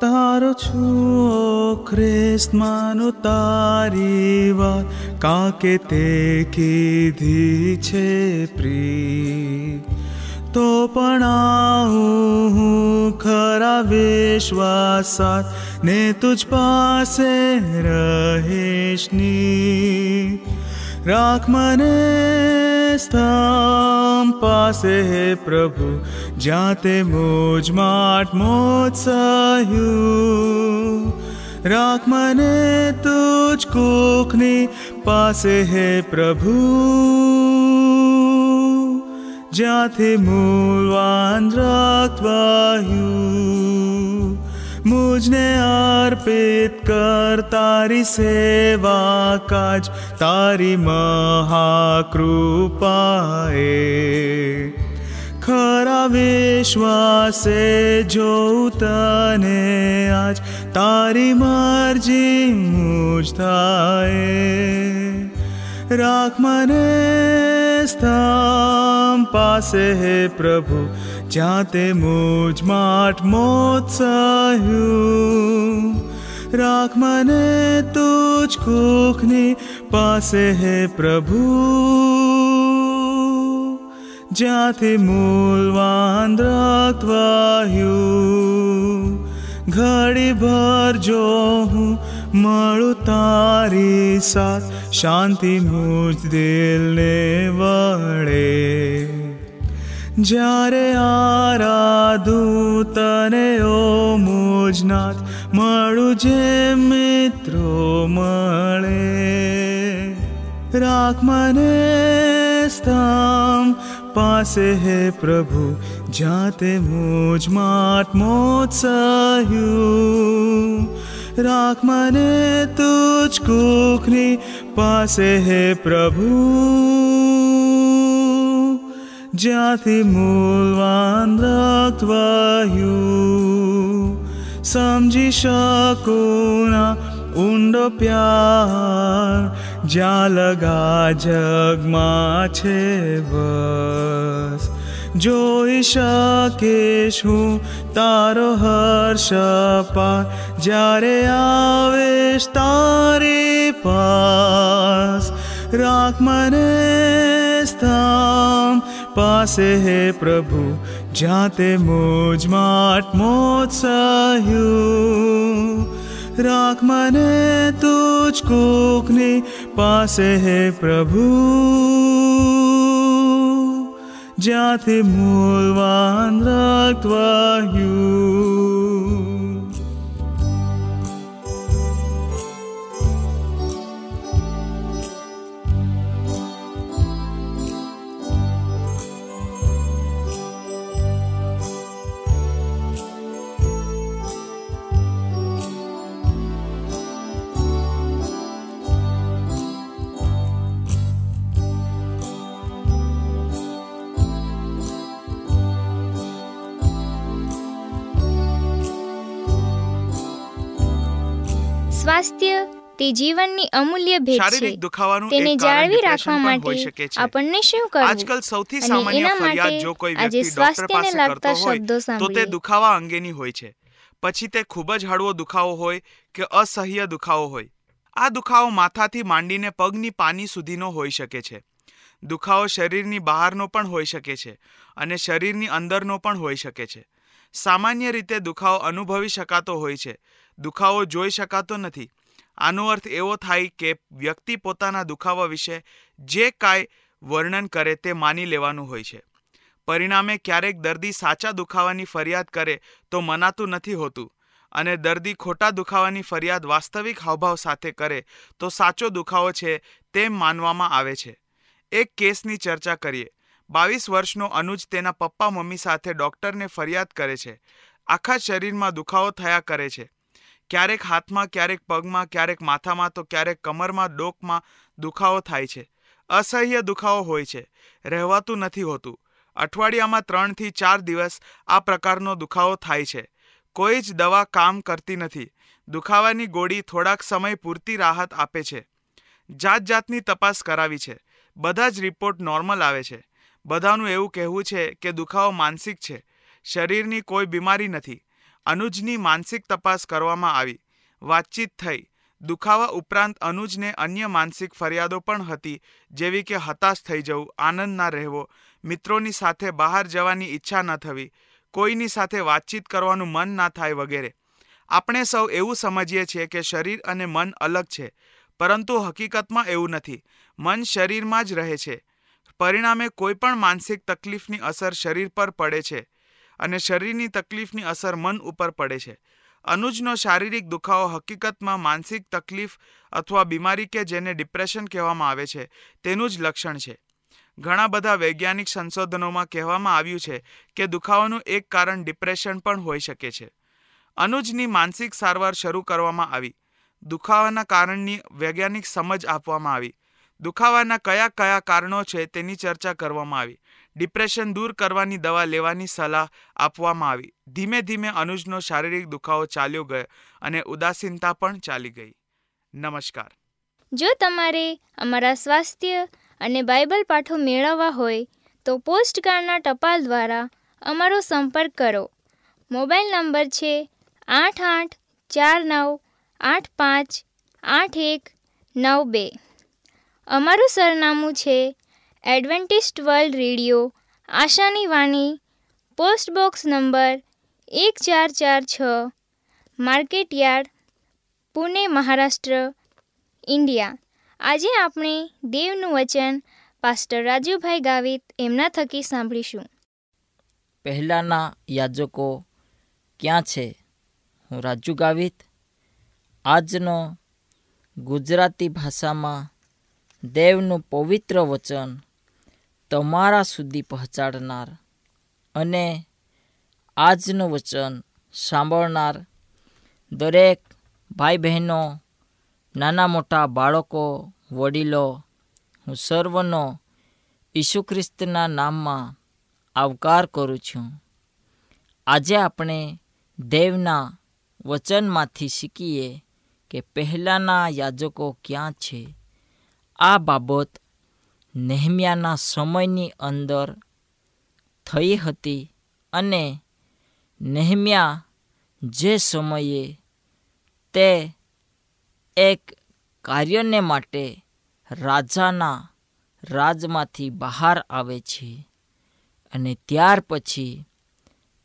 તારો છું ખ્રિસ્ત, માનું તારી વાત. કાકે તે કીધી છે પ્રી તો પણ આવું હું ખરા વિશ્વાસાત ને તુજ પાસે રહેશની रा मने पासे हे प्रभु जाते मोज माट माघ मने तुझ कोखनी पासे हे प्रभु ज्या मूवान् राु પ્રભુ જ્યાંથી મૂળવાન રક્તવાયું મુજને અર્પિત કર તારી સેવા કાજ તારી મહાકૃપાએ ખરા વિશ્વાસે જોઉં તને આજ रा मे स्था हे प्रभु जाते मुझ माठ मोत् राघ तुझ कुखनी पासे हे प्रभु ज्ञाति मूलवान् हूँ मरु तारी साथ। રક્તવાયું ઘડી ભર જો હું મળું તારી સાથ શાંતિ મુજ દિલને વળે જ્યારે આરાધું તને ઓ મુજનાથ મળું જે મિત્રો મળે રાખ મને સ્થમ પાસે હે પ્રભુ જ્યાં તે મુજ માટ મોત સહ્યું રાખ મને તુજ કુખની પાસે હે પ્રભુ. જ્યાંથી મૂલવાન રક્તવાયું સમજી શકુના ઊંડો પ્યાર, જ્યાં લગા જગમાં છે બસ જોઈ શકીશ હું તારો હર્ષ પાર જ્યારે આવેશ તારી પાસ રાખ મને સ્થામ પાસે હે પ્રભુ જ્યાં તે મુજ માટ મોત સહ્યું રાખ મને તુજ કુખની પાસે હે પ્રભુ જ્યાંથી મૂલવાન રક્તવાયું તે જીવનની અમૂલ્ય ભેટ છે. શારીરિક દુખાવાનું તેને જાળવી રાખવા માટે આપણને શું કરવું? આજકાલ સૌથી સામાન્ય ફરિયાદ જો કોઈ વ્યક્તિ ડોક્ટર પાસે કરતો હોય તો તે દુખાવા અંગેની હોય છે. પછી તે ખૂબ જ હળવો દુખાવો હોય કે અસહ્ય દુખાવો હોય. આ દુખાવો માથાથી માંડીને પગની પાની સુધીનો હોઈ શકે છે. દુખાવો શરીરની બહારનો પણ હોઈ શકે છે અને શરીરની અંદરનો પણ હોઈ શકે છે. સામાન્ય રીતે દુખાવો અનુભવી શકાતો હોય છે. દુખાવો જોઈ શકાતો નથી. આનો અર્થ એવો થાય કે વ્યક્તિ પોતાના દુખાવા વિશે જે કાંઈ વર્ણન કરે તે માની લેવાનું હોય છે. પરિણામે ક્યારેક દર્દી સાચા દુખાવાની ફરિયાદ કરે તો મનાતું નથી હોતું અને દર્દી ખોટા દુખાવાની ફરિયાદ વાસ્તવિક હાવભાવ સાથે કરે તો સાચો દુખાવો છે તેમ માનવામાં આવે છે. એક કેસની ચર્ચા કરીએ. બાવીસ વર્ષનો અનુજ તેના પપ્પા મમ્મી સાથે ડૉક્ટરને ફરિયાદ કરે છે. આખા શરીરમાં દુખાવો થયા કરે છે. ક્યારેક હાથમાં, ક્યારેક પગમાં, ક્યારેક માથામાં, તો ક્યારેક કમરમાં, ડોકમાં દુખાવો થાય છે. અસહ્ય દુખાવો હોય છે. રહેવાતું નથી હોતું. અઠવાડિયામાં ત્રણથી ચાર દિવસ આ પ્રકારનો દુખાવો થાય છે. કોઈ જ દવા કામ કરતી નથી. દુખાવાની ગોળી થોડાક સમય પૂરતી રાહત આપે છે. જાત જાતની તપાસ કરાવી છે. બધા જ રિપોર્ટ નોર્મલ આવે છે. બધાનું એવું કહેવું છે કે દુખાવો માનસિક છે. શરીરની કોઈ બીમારી નથી. અનુજની માનસિક તપાસ કરવામાં આવી. વાતચીત થઈ. દુખાવા ઉપરાંત અનુજને અન્ય માનસિક ફરિયાદો પણ હતી, જેવી કે હતાશ થઈ જવું, આનંદ ના રહેવો, મિત્રોની સાથે બહાર જવાની ઈચ્છા ન થવી, કોઈની સાથે વાતચીત કરવાનું મન ના થાય વગેરે. આપણે સૌ એવું સમજીએ છીએ કે શરીર અને મન અલગ છે, પરંતુ હકીકતમાં એવું નથી. મન શરીરમાં જ રહે છે. પરિણામે કોઈ પણ માનસિક તકલીફની અસર શરીર પર પડે છે. અને શરીરની તકલીફની અસર મન ઉપર પડે છે. અનુજનો શારીરિક દુખાવો હકીકતમાં માનસિક તકલીફ અથવા બીમારી કે જેને ડિપ્રેશન કહેવામાં આવે છે, તેનું જ લક્ષણ છે. ઘણા બધા વૈજ્ઞાનિક સંશોધનોમાં કહેવામાં આવ્યું છે કે દુખાવાનું એક કારણ ડિપ્રેશન પણ હોઈ શકે છે. અનુજની માનસિક સારવાર શરૂ કરવામાં આવી. દુખાવાના કારણની વૈજ્ઞાનિક સમજ આપવામાં આવી. દુખાવાના કયા કયા કારણો છે તેની ચર્ચા કરવામાં આવી. ડિપ્રેશન દૂર કરવાની દવા લેવાની સલાહ આપવામાં આવી. ધીમે ધીમે અનુજનો શારીરિક દુખાવો ચાલ્યો ગયો અને ઉદાસીનતા પણ ચાલી ગઈ. નમસ્કાર. જો તમારે અમારા સ્વાસ્થ્ય અને બાઇબલ પાઠો મેળવવા હોય, તો પોસ્ટકાર્ડના ટપાલ દ્વારા અમારો સંપર્ક કરો. મોબાઈલ નંબર છે આઠ આઠ ચાર નવ આઠ પાંચ આઠ એક નવ બે. અમારું સરનામું છે એડવેન્ટિસ્ટ વર્લ્ડ રેડિયો, આશાની વાણી, પોસ્ટ બોક્સ નંબર એક ચાર ચાર છ market yard Pune, Maharashtra, India. આજે આપણે દેવનું વચન પાસ્ટર રાજુભાઈ ગાવિત એમના થકી સાંભળીશું. પહેલાંના યાજકો ક્યાં છે? હું રાજુ ગાવિત. આજનો ગુજરાતી ભાષામાં દેવનું પવિત્ર વચન તમારા સુધી પહોંચાડનાર અને આજનું વચન સાંભળનાર દરેક ભાઈ બહેનો નાના મોટા બાળકો, વડીલો, હું સર્વનો ઈસુ ખ્રિસ્તના નામમાં આવકાર કરું છું. આજે આપણે દેવના વચનમાંથી શીખીએ કે પહેલાંના યાજકો ક્યાં છે. આ બાબત નેહમ્યાના સમયની અંદર થઈ હતી અને નેહમ્યા જે સમયે તે એક કાર્યને માટે રાજાના રાજમાંથી બહાર આવે છે અને ત્યાર પછી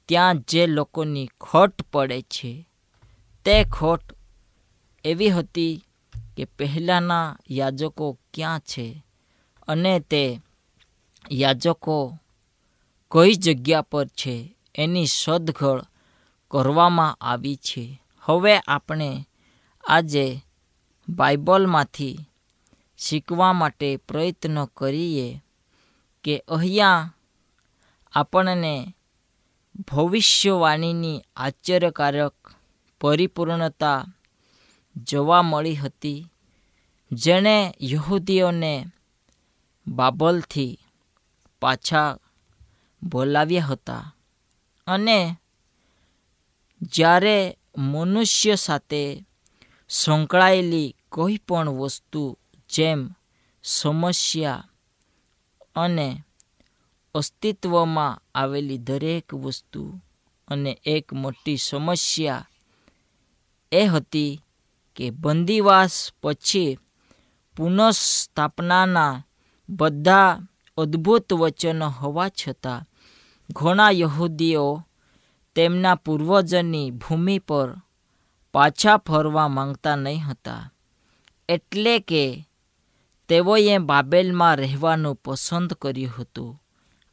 ત્યાં જે લોકોની ખોટ પડે છે, તે ખોટ એવી હતી કે પહેલાંના યાજકો ક્યાં છે? અને તે યાજકો કઈ જગ્યા પર છે એની શોધખોળ કરવામાં આવી છે. હવે આપણે આજે બાઇબલમાંથી શીખવા માટે પ્રયત્ન કરીએ કે અહીંયા આપણને ભવિષ્યવાણીની આશ્ચર્યકારક પરિપૂર્ણતા જોવા મળી હતી, જેણે યહૂદીઓને બાબલથી પાછા બોલાવ્યા હતા અને જ્યારે મનુષ્ય સાથે સંકળાયેલી કોઈ પણ વસ્તુ જેમ સમસ્યા અને અસ્તિત્વમાં આવેલી દરેક વસ્તુ અને એક મોટી સમસ્યા એ હતી કે બંદીવાસ પછી પુનઃસ્થાપનાના બધા અદ્ભુત વચનો હોવા છતાં, ઘણા યહૂદીઓ તેમના પૂર્વજની ભૂમિ પર પાછા ફરવા માંગતા નહીં હતા. એટલે કે, તેઓએ બાબેલમાં રહેવાનું પસંદ કર્યું હતું.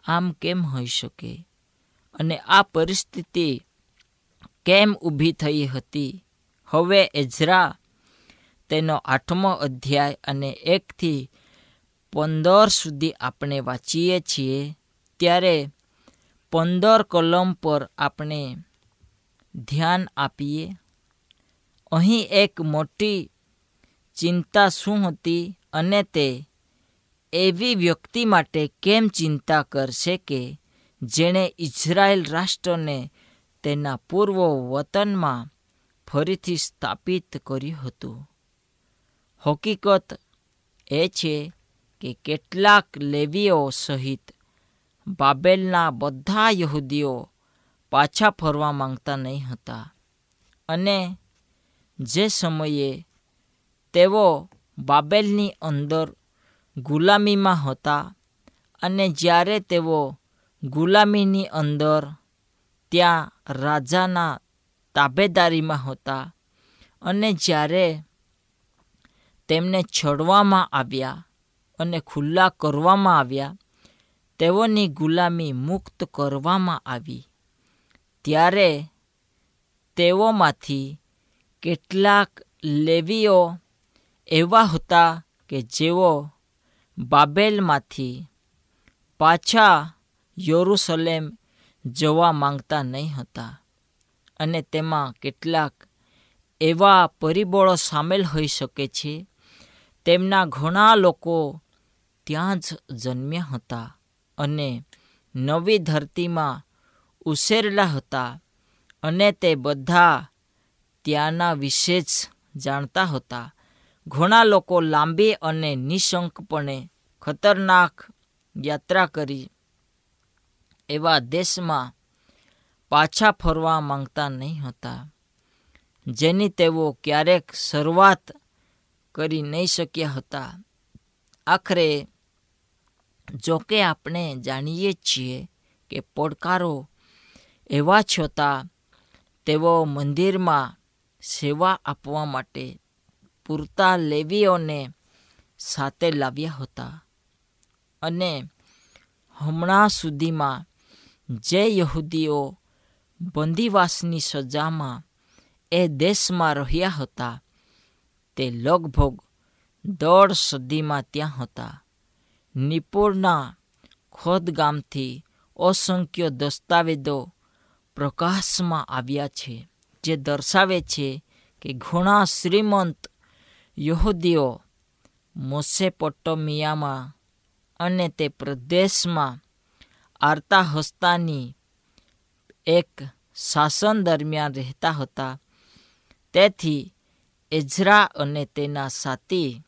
આમ કેમ હોઈ શકે? અને આ પરિસ્થિતિ કેમ ઊભી થઈ હતી? હવે એઝરા તેનો આઠમો અધ્યાય અને એકથી પંદર સુધી આપણે વાંચીએ છીએ, ત્યારે પંદર કલમ પર આપણે ધ્યાન આપીએ. અહીં એક મોટી ચિંતા શું હતી અને તે એવી વ્યક્તિ માટે કેમ ચિંતા કરશે કે જેણે ઇઝરાયેલ રાષ્ટ્રને તેના પૂર્વ વતનમાં ફરીથી સ્થાપિત કર્યું હતું? હકીકત એ છે કે કેટલાક લેવીઓ સહિત બાબેલના બધા યહૂદીઓ પાછા ફરવા માંગતા નહીં હતા. અને જે સમયે તેઓ બાબેલની અંદર ગુલામીમાં હતા અને જ્યારે તેઓ ગુલામીની અંદર ત્યાં રાજાના તાબેદારીમાં હતા અને જ્યારે તેમને છોડવામાં આવ્યા અને ખુલ્લા કરવામાં આવ્યા, તેઓની ગુલામી મુક્ત કરવામાં આવી. ત્યારે તેઓમાંથી કેટલાક લેવીઓ એવા હતા કે જેઓ બાબેલમાંથી પાછા યરુસલેમ જવા માંગતા નહીં હતા અને તેમાં કેટલાક એવા પરિબળો સામેલ હોઈ શકે છે. તેમના ઘણા લોકો ત્યાં જ જન્મ્યા હતા અને નવી ધરતીમાં ઉછેરેલા હતા અને તે બધા ત્યાંના વિશે જ જાણતા હતા. ઘણા લોકો લાંબી અને નિશંકપણે ખતરનાક યાત્રા કરી એવા દેશમાં પાછા ફરવા માંગતા નહીં હતા, જેની તેઓ ક્યારેક શરૂઆત કરી નહીં શક્યા હતા. આખરે જોકે આપણે જાણીએ છીએ કે પડકારો એવા છતાં તેઓ મંદિરમાં સેવા આપવા માટે પૂરતા લેવીઓને સાથે લાવ્યા હતા. અને હમણાં સુધીમાં જે યહૂદીઓ બંદીવાસની સજામાં એ દેશમાં રહ્યા હતા તે લગભગ દોઢ સદીમાં ત્યાં હતા. નિપુણના ખોદગામથી અસંખ્ય દસ્તાવેજો પ્રકાશમાં આવ્યા છે, જે દર્શાવે છે કે ઘણા શ્રીમંત યહૂદીઓ મોસેપોટોમિયામાં અને તે પ્રદેશમાં આર્તાહસ્તાની એક શાસન દરમિયાન રહેતા હતા. તેથી એઝરા અને તેના સાથી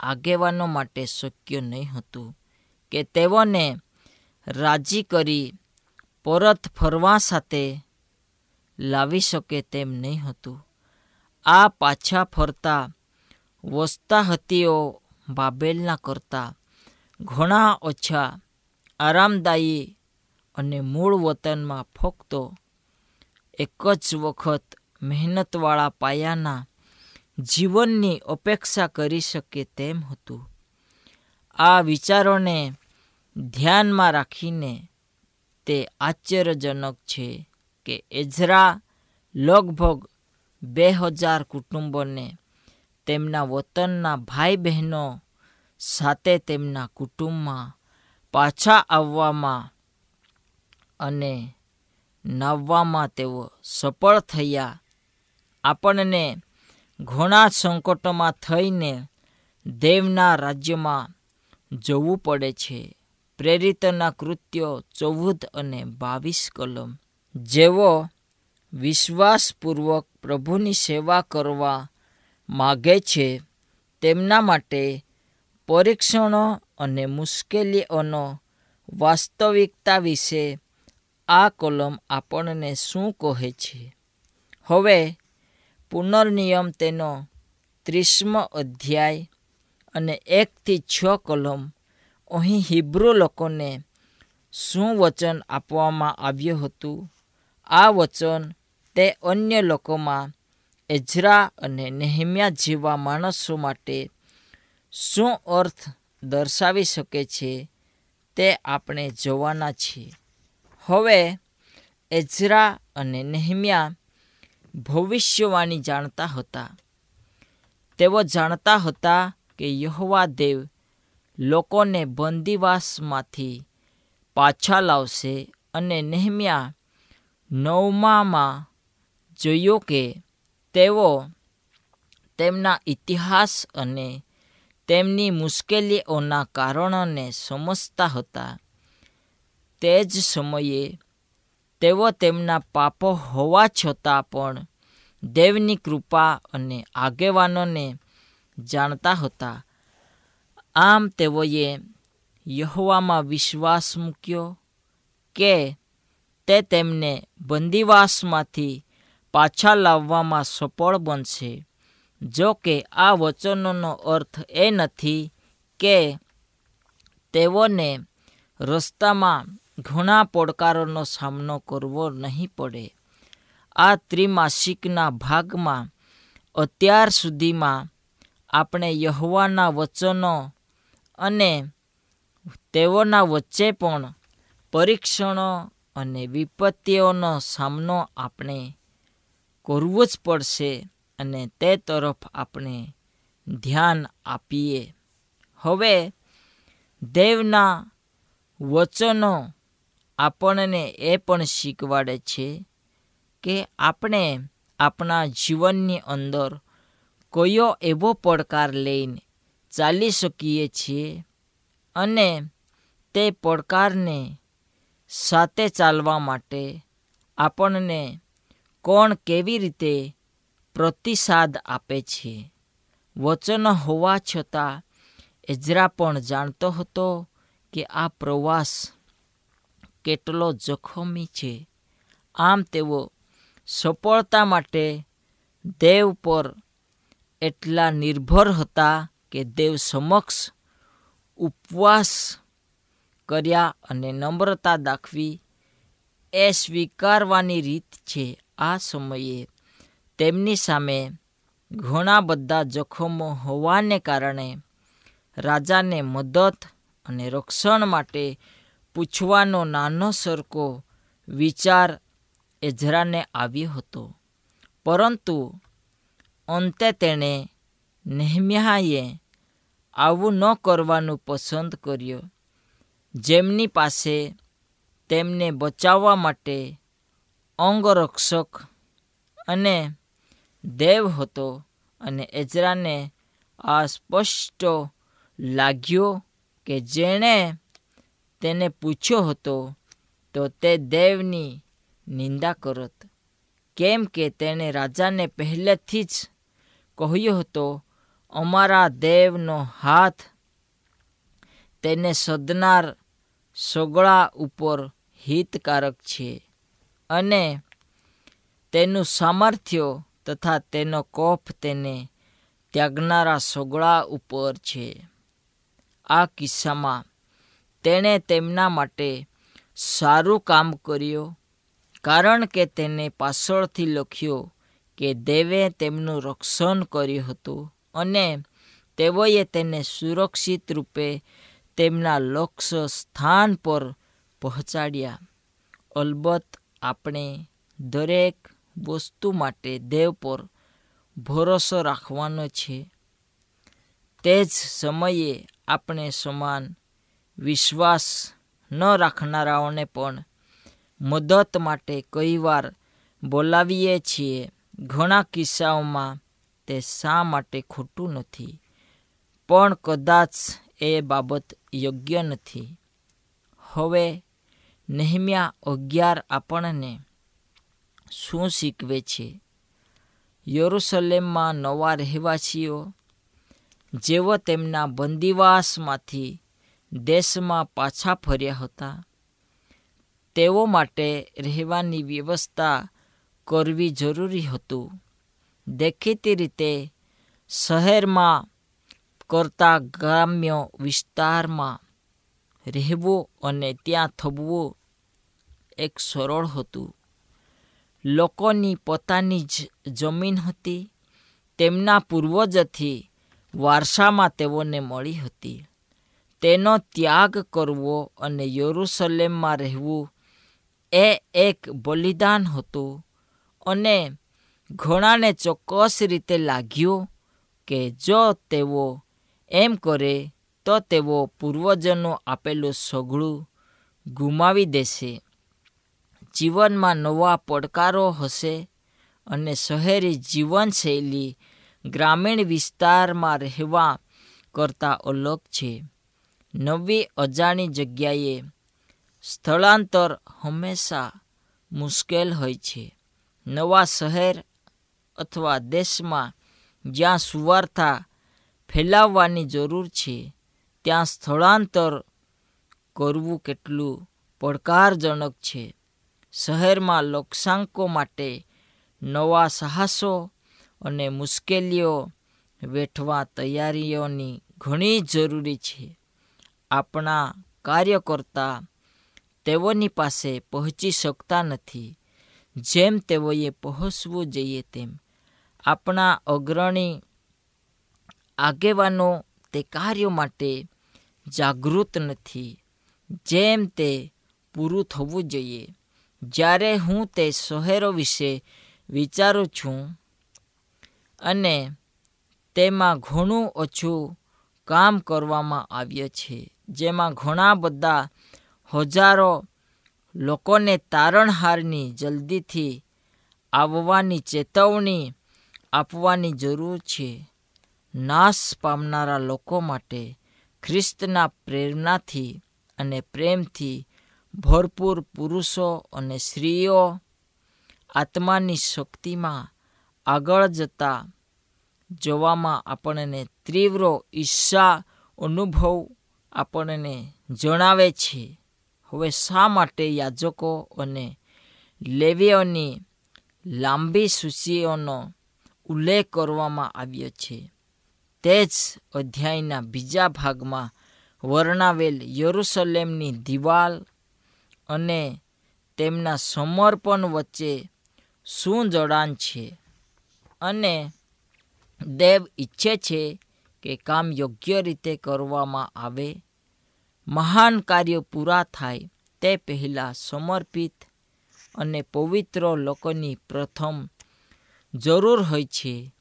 આગેવાનો માટે શક્ય નહીં હતું કે તેઓને રાજી કરી પરત ફરવા સાથે લાવી શકે તેમ નહીં હતું. આ પાછા ફરતા વસ્તાહતીઓ બાબેલના કરતા ઘણા ઓછા આરામદાયી અને મૂળ વતનમાં ફક્ત એક જ વખત મહેનતવાળા પાયાના જીવનની અપેક્ષા કરી શકે તેમ હતું. આ વિચારોને ધ્યાનમાં રાખીને તે આશ્ચર્યજનક છે કે એઝરા લગભગ બે હજાર કુટુંબોને તેમના વતનના ભાઈ બહેનો સાથે તેમના કુટુંબમાં પાછા આવવામાં અને નવવામાં તેઓ સફળ થયા. આપણને ઘણા સંકટોમાં થઈને દેવના રાજ્યમાં જવું પડે છે. પ્રેરિતના કૃત્યો ચૌદ અને બાવીસ કલમ. જેવો વિશ્વાસપૂર્વક પ્રભુની સેવા કરવા માગે છે, તેમના માટે પરીક્ષણો અને મુશ્કેલીઓનો વાસ્તવિકતા વિશે આ કોલમ આપણને શું કહે છે? હવે પુનર્નિયમ તેનો ત્રીસમો અધ્યાય અને એકથી છ કલમ. અહીં હિબ્રુ લોકોને શું વચન આપવામાં આવ્યું હતું? આ વચન તે અન્ય લોકોમાં એઝરા અને નેહમ્યા જેવા માણસો માટે શું અર્થ દર્શાવી શકે છે તે આપણે જોવાના છીએ. હવે એઝરા અને નેહમ્યા ભવિષ્યવાણી જાણતા હતા. તેઓ જાણતા હતા કે યહોવા દેવ લોકોને બંદીવાસમાંથી પાછા લાવશે અને નેહમ્યા નવમામાં જોયો કે તેઓ તેમના ઇતિહાસ અને તેમની મુશ્કેલીઓના કારણોને સમજતા હતા. તે જ સમયે તેઓ તેમના પાપો હોવા છતાં પણ દેવની કૃપા અને આગેવાનોને જાણતા હતા. આમ તેઓએ યહોવામાં વિશ્વાસ મૂક્યો કે તે તેમને બંદીવાસમાંથી પાછા લાવવામાં સફળ બનશે. જો કે આ વચનોનો અર્થ એ નથી કે તેઓને રસ્તામાં ઘણા પડકારોનો સામનો કરવો નહીં પડે. આ ત્રિમાસિકના ભાગમાં અત્યાર સુધીમાં આપણે યહવાના વચનો અને તેઓના વચ્ચે પણ પરીક્ષણો અને વિપત્તિઓનો સામનો આપણે કરવો જ પડશે અને તે તરફ આપણે ધ્યાન આપીએ. હવે દેવના વચનો આપણને એ પણ શીખવાડે છે કે આપણે આપણા જીવનની અંદર કયો એવો પડકાર લઈને ચાલી શકીએ છીએ અને તે પડકારને સાથે ચાલવા માટે આપણને કોણ કેવી રીતે પ્રતિસાદ આપે છે. વચન હોવા છતાં એજરા પણ જાણતો હતો કે આ પ્રવાસ કેટલો જોખમી છે. આમ તેઓ સફળતા માટે દેવ પર એટલા નિર્ભર હતા કે દેવ સમક્ષ ઉપવાસ કર્યા અને નમ્રતા દાખવી એ સ્વીકારવાની રીત છે. આ સમયે તેમની સામે ઘણા બધા જોખમો હોવાને કારણે રાજાને મદદ અને રક્ષણ માટે પૂછવાનો નાનો સરકો વિચાર એઝરાને આવ્યો હતો. પરંતુ અંતે તેણે નેહમ્યાએ આવું ન કરવાનું પસંદ કર્યું. જેમની પાસે તેમને બચાવવા માટે અંગરક્ષક અને દેવ હતો અને એજરાને આ સ્પષ્ટ લાગ્યો કે જેણે તેને પૂછ્યો હતો, તો તે દેવની નિંદા કરત. કેમ કે તેણે રાજાને પહેલેથી જ કહ્યો હતો, અમારા દેવનો હાથ તેને સદનાર સોગળા ઉપર હિતકારક છે અને તેનું સામર્થ્ય તથા તેનો કોપ તેને ત્યાગનારા સોગળા ઉપર છે. આ કિસ્સામાં તેણે તેમના માટે સારું કામ કર્યું, કારણ કે તેને પાછળથી લખ્યો કે દેવે તેમનું રક્ષણ કર્યું હતું અને તેઓએ તેને સુરક્ષિત રૂપે તેમના લક્ષ્ય સ્થાન પર પહોંચાડ્યા. અલબત્ત આપણે દરેક વસ્તુ માટે દેવ પર ભરોસો રાખવાનો છે. તે જ સમયે આપણે સમાન વિશ્વાસ ન રાખનારાઓને પણ મદદ માટે કઈવાર બોલાવીએ છીએ. ઘણા કિસ્સાઓમાં તે શા માટે ખોટું નથી? પણ કદાચ એ બાબત યોગ્ય નથી. હવે નહેમ્યા અગિયાર આપણને શું શીખવે છે? યરુસલેમમાં નવા રહેવાસીઓ, જેઓ તેમના બંદીવાસમાંથી દેશમાં પાછા ફર્યા હતા. તેઓ માટે રહેવાની વ્યવસ્થા કરવી જરૂરી હતું. દેખીતી રીતે, શહેરમાં કરતા ગ્રામ્ય વિસ્તારમાં રહેવું અને ત્યાં થવું એક સરળ હતું. લોકોની પોતાની જ જમીન હતી. તેમના પૂર્વજથી વારસામાં તેઓને મળી હતી. તેનો ત્યાગ કરવો અને યરુસલેમમાં રહેવું એ એક બલિદાન હતું અને ઘણાને ચોક્કસ રીતે લાગ્યું કે જો તેઓ એમ કરે, તો તો તેઓ પૂર્વજનો આપેલું સઘળું ગુમાવી દેશે. જીવનમાં નવા પડકારો હશે અને શહેરી જીવનશૈલી ગ્રામીણ વિસ્તારમાં રહેવા કરતાં અલગ છે. નવી અજાણી જગ્યાએ સ્થળાંતર હંમેશા મુશ્કેલ હોય છે. નવા શહેર અથવા દેશમાં જ્યાં સુવાર્તા ફેલાવવાની જરૂર છે, ત્યાં સ્થળાંતર કરવું કેટલું પડકારજનક છે. શહેરમાં લોકસાંકો માટે નવા સાહસો અને મુશ્કેલીઓ વેઠવા તૈયારીઓની ઘણી જરૂરી છે. આપણા કાર્યકર્તા તેઓની પાસે પહોંચી શકતા નથી. જેમ તેઓએ પહોંચવું જોઈએ તેમ. આપણા અગ્રણી આગેવાનો તે કાર્યો માટે જાગૃત નથી. જેમ તે પૂરું થવું જોઈએ. જ્યારે હું તે શહેરો વિશે વિચારું છું અને તેમાં ઘણું ઓછું કામ કરવામાં આવ્યા છે. જેમાં ઘણા બધા હજારો લોકોને તારણહારની જલ્દીથી આવવાની ચેતવણી આપવાની જરૂર છે. નાશ પામનારા લોકો માટે ખ્રિસ્તના પ્રેરણાથી અને પ્રેમથી ભરપૂર પુરુષો અને સ્ત્રીઓ આત્માની શક્તિમાં આગળ જતા જોવામાં આપણને તીવ્ર ઈચ્છા અનુભવ આપણને જણાવે છે. હવે શા માટે યાજકો અને લેવીઓની લાંબી સૂચિઓનો ઉલ્લેખ કરવામાં આવ્યો છે? તે જ અધ્યાયના બીજા ભાગમાં વર્ણવેલ યરુસલેમની દિવાલ અને તેમના સમર્પણ વચ્ચે શું જોડાણ છે? અને દેવ ઈચ્છે છે કે કામ યોગ્ય રીતે કરવામાં આવે. મહાન કાર્યો પૂરા થાય તે પહેલાં સમર્પિત અને પવિત્ર લોકોની પ્રથમ જરૂર હોય છે.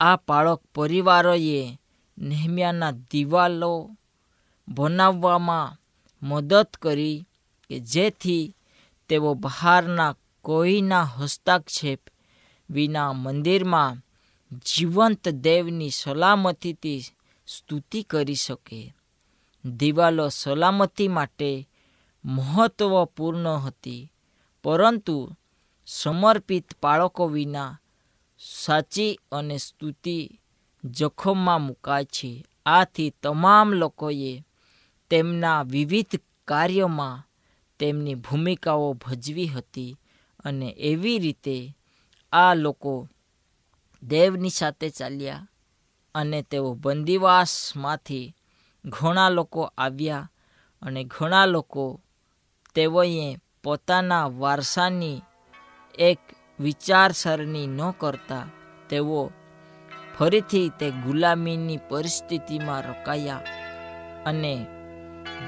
આ બાળક પરિવારોએ નેહમ્યાના દિવાલો બનાવવામાં મદદ કરી કે જેથી તેઓ બહારના કોઈના હસ્તક્ષેપ વિના મંદિરમાં જીવંત દેવની સલામતીથી સ્તુતિ કરી શકે. દિવાલો સલામતી માટે મહત્વપૂર્ણ હતી, પરંતુ સમર્પિત બાળકો વિના સાચી અને સ્તુતિ જોખમમાં મુકાય છે. આથી તમામ લોકોએ તેમના વિવિધ કાર્યોમાં તેમની ભૂમિકાઓ ભજવી હતી અને એવી રીતે આ લોકો દેવની સાથે ચાલ્યા અને તેઓ બંદીવાસમાંથી ઘણા લોકો આવ્યા અને ઘણા લોકો તેઓએ પોતાના વારસાની એક વિચારસરણી ન કરતા તેઓ ફરીથી તે ગુલામીની પરિસ્થિતિમાં રોકાયા અને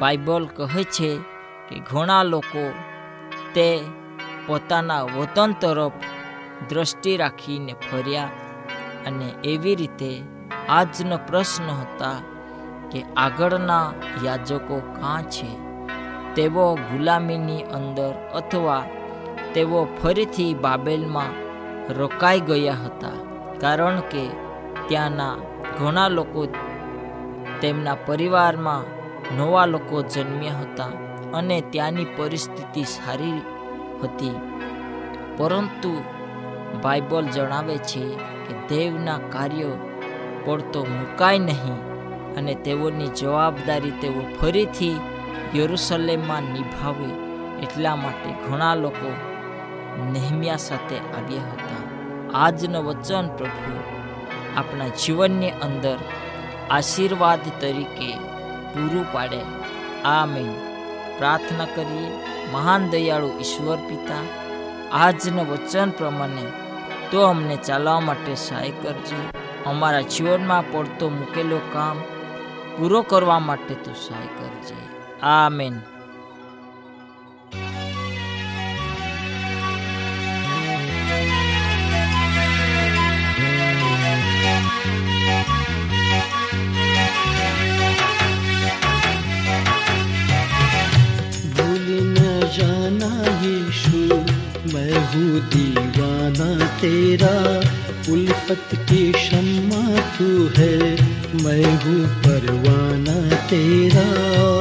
બાઇબલ કહે છે કે ઘણા લોકો તે પોતાના વતન તરફ દ્રષ્ટિ રાખીને ફર્યા. અને એવી રીતે આજનો પ્રશ્ન હતા કે આગળના યાજકો કાં છે? તેઓ ગુલામીની અંદર અથવા તેઓ ફરીથી બાબેલમાં રોકાઈ ગયા હતા. કારણ કે ત્યાંના ઘણા લોકો તેમના પરિવારમાં નવા લોકો જન્મ્યા હતા અને ત્યાંની પરિસ્થિતિ સારી હતી. પરંતુ બાઇબલ જણાવે છે કે દેવના કાર્યો પડતો મુકાય નહીં અને તેઓની જવાબદારી તેઓ ફરીથી યરુસલેમમાં નિભાવે એટલા માટે ઘણા લોકો નેહમ્યા સાથે આવ્યા હતા. આજનું વચન પ્રભુ આપણા જીવનની અંદર આશીર્વાદ તરીકે પૂરું પાડે. આમીન. પ્રાર્થના કરીએ, મહાન દયાળુ ઈશ્વર પિતા, આજના વચન પ્રમાણે તો અમને ચાલવા માટે સહાય કરજે. અમારા જીવનમાં પડતો મૂકેલો કામ પૂરો કરવા માટે તું સહાય કરજે. આમેન. तेरा उल्फत की शम्मा तू है मैं हूँ परवाना तेरा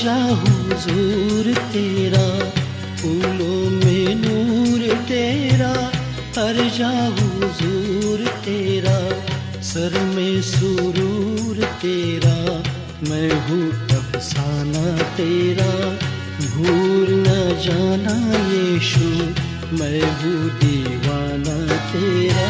हर जा हुजूर तेरा, फूलों में नूर तेरा, हर जा हुजूर तेरा, सर में सुरूर तेरा, मैं हूँ अफसाना तेरा, भूल न जाना यीशु, मैं हूँ दीवाना तेरा।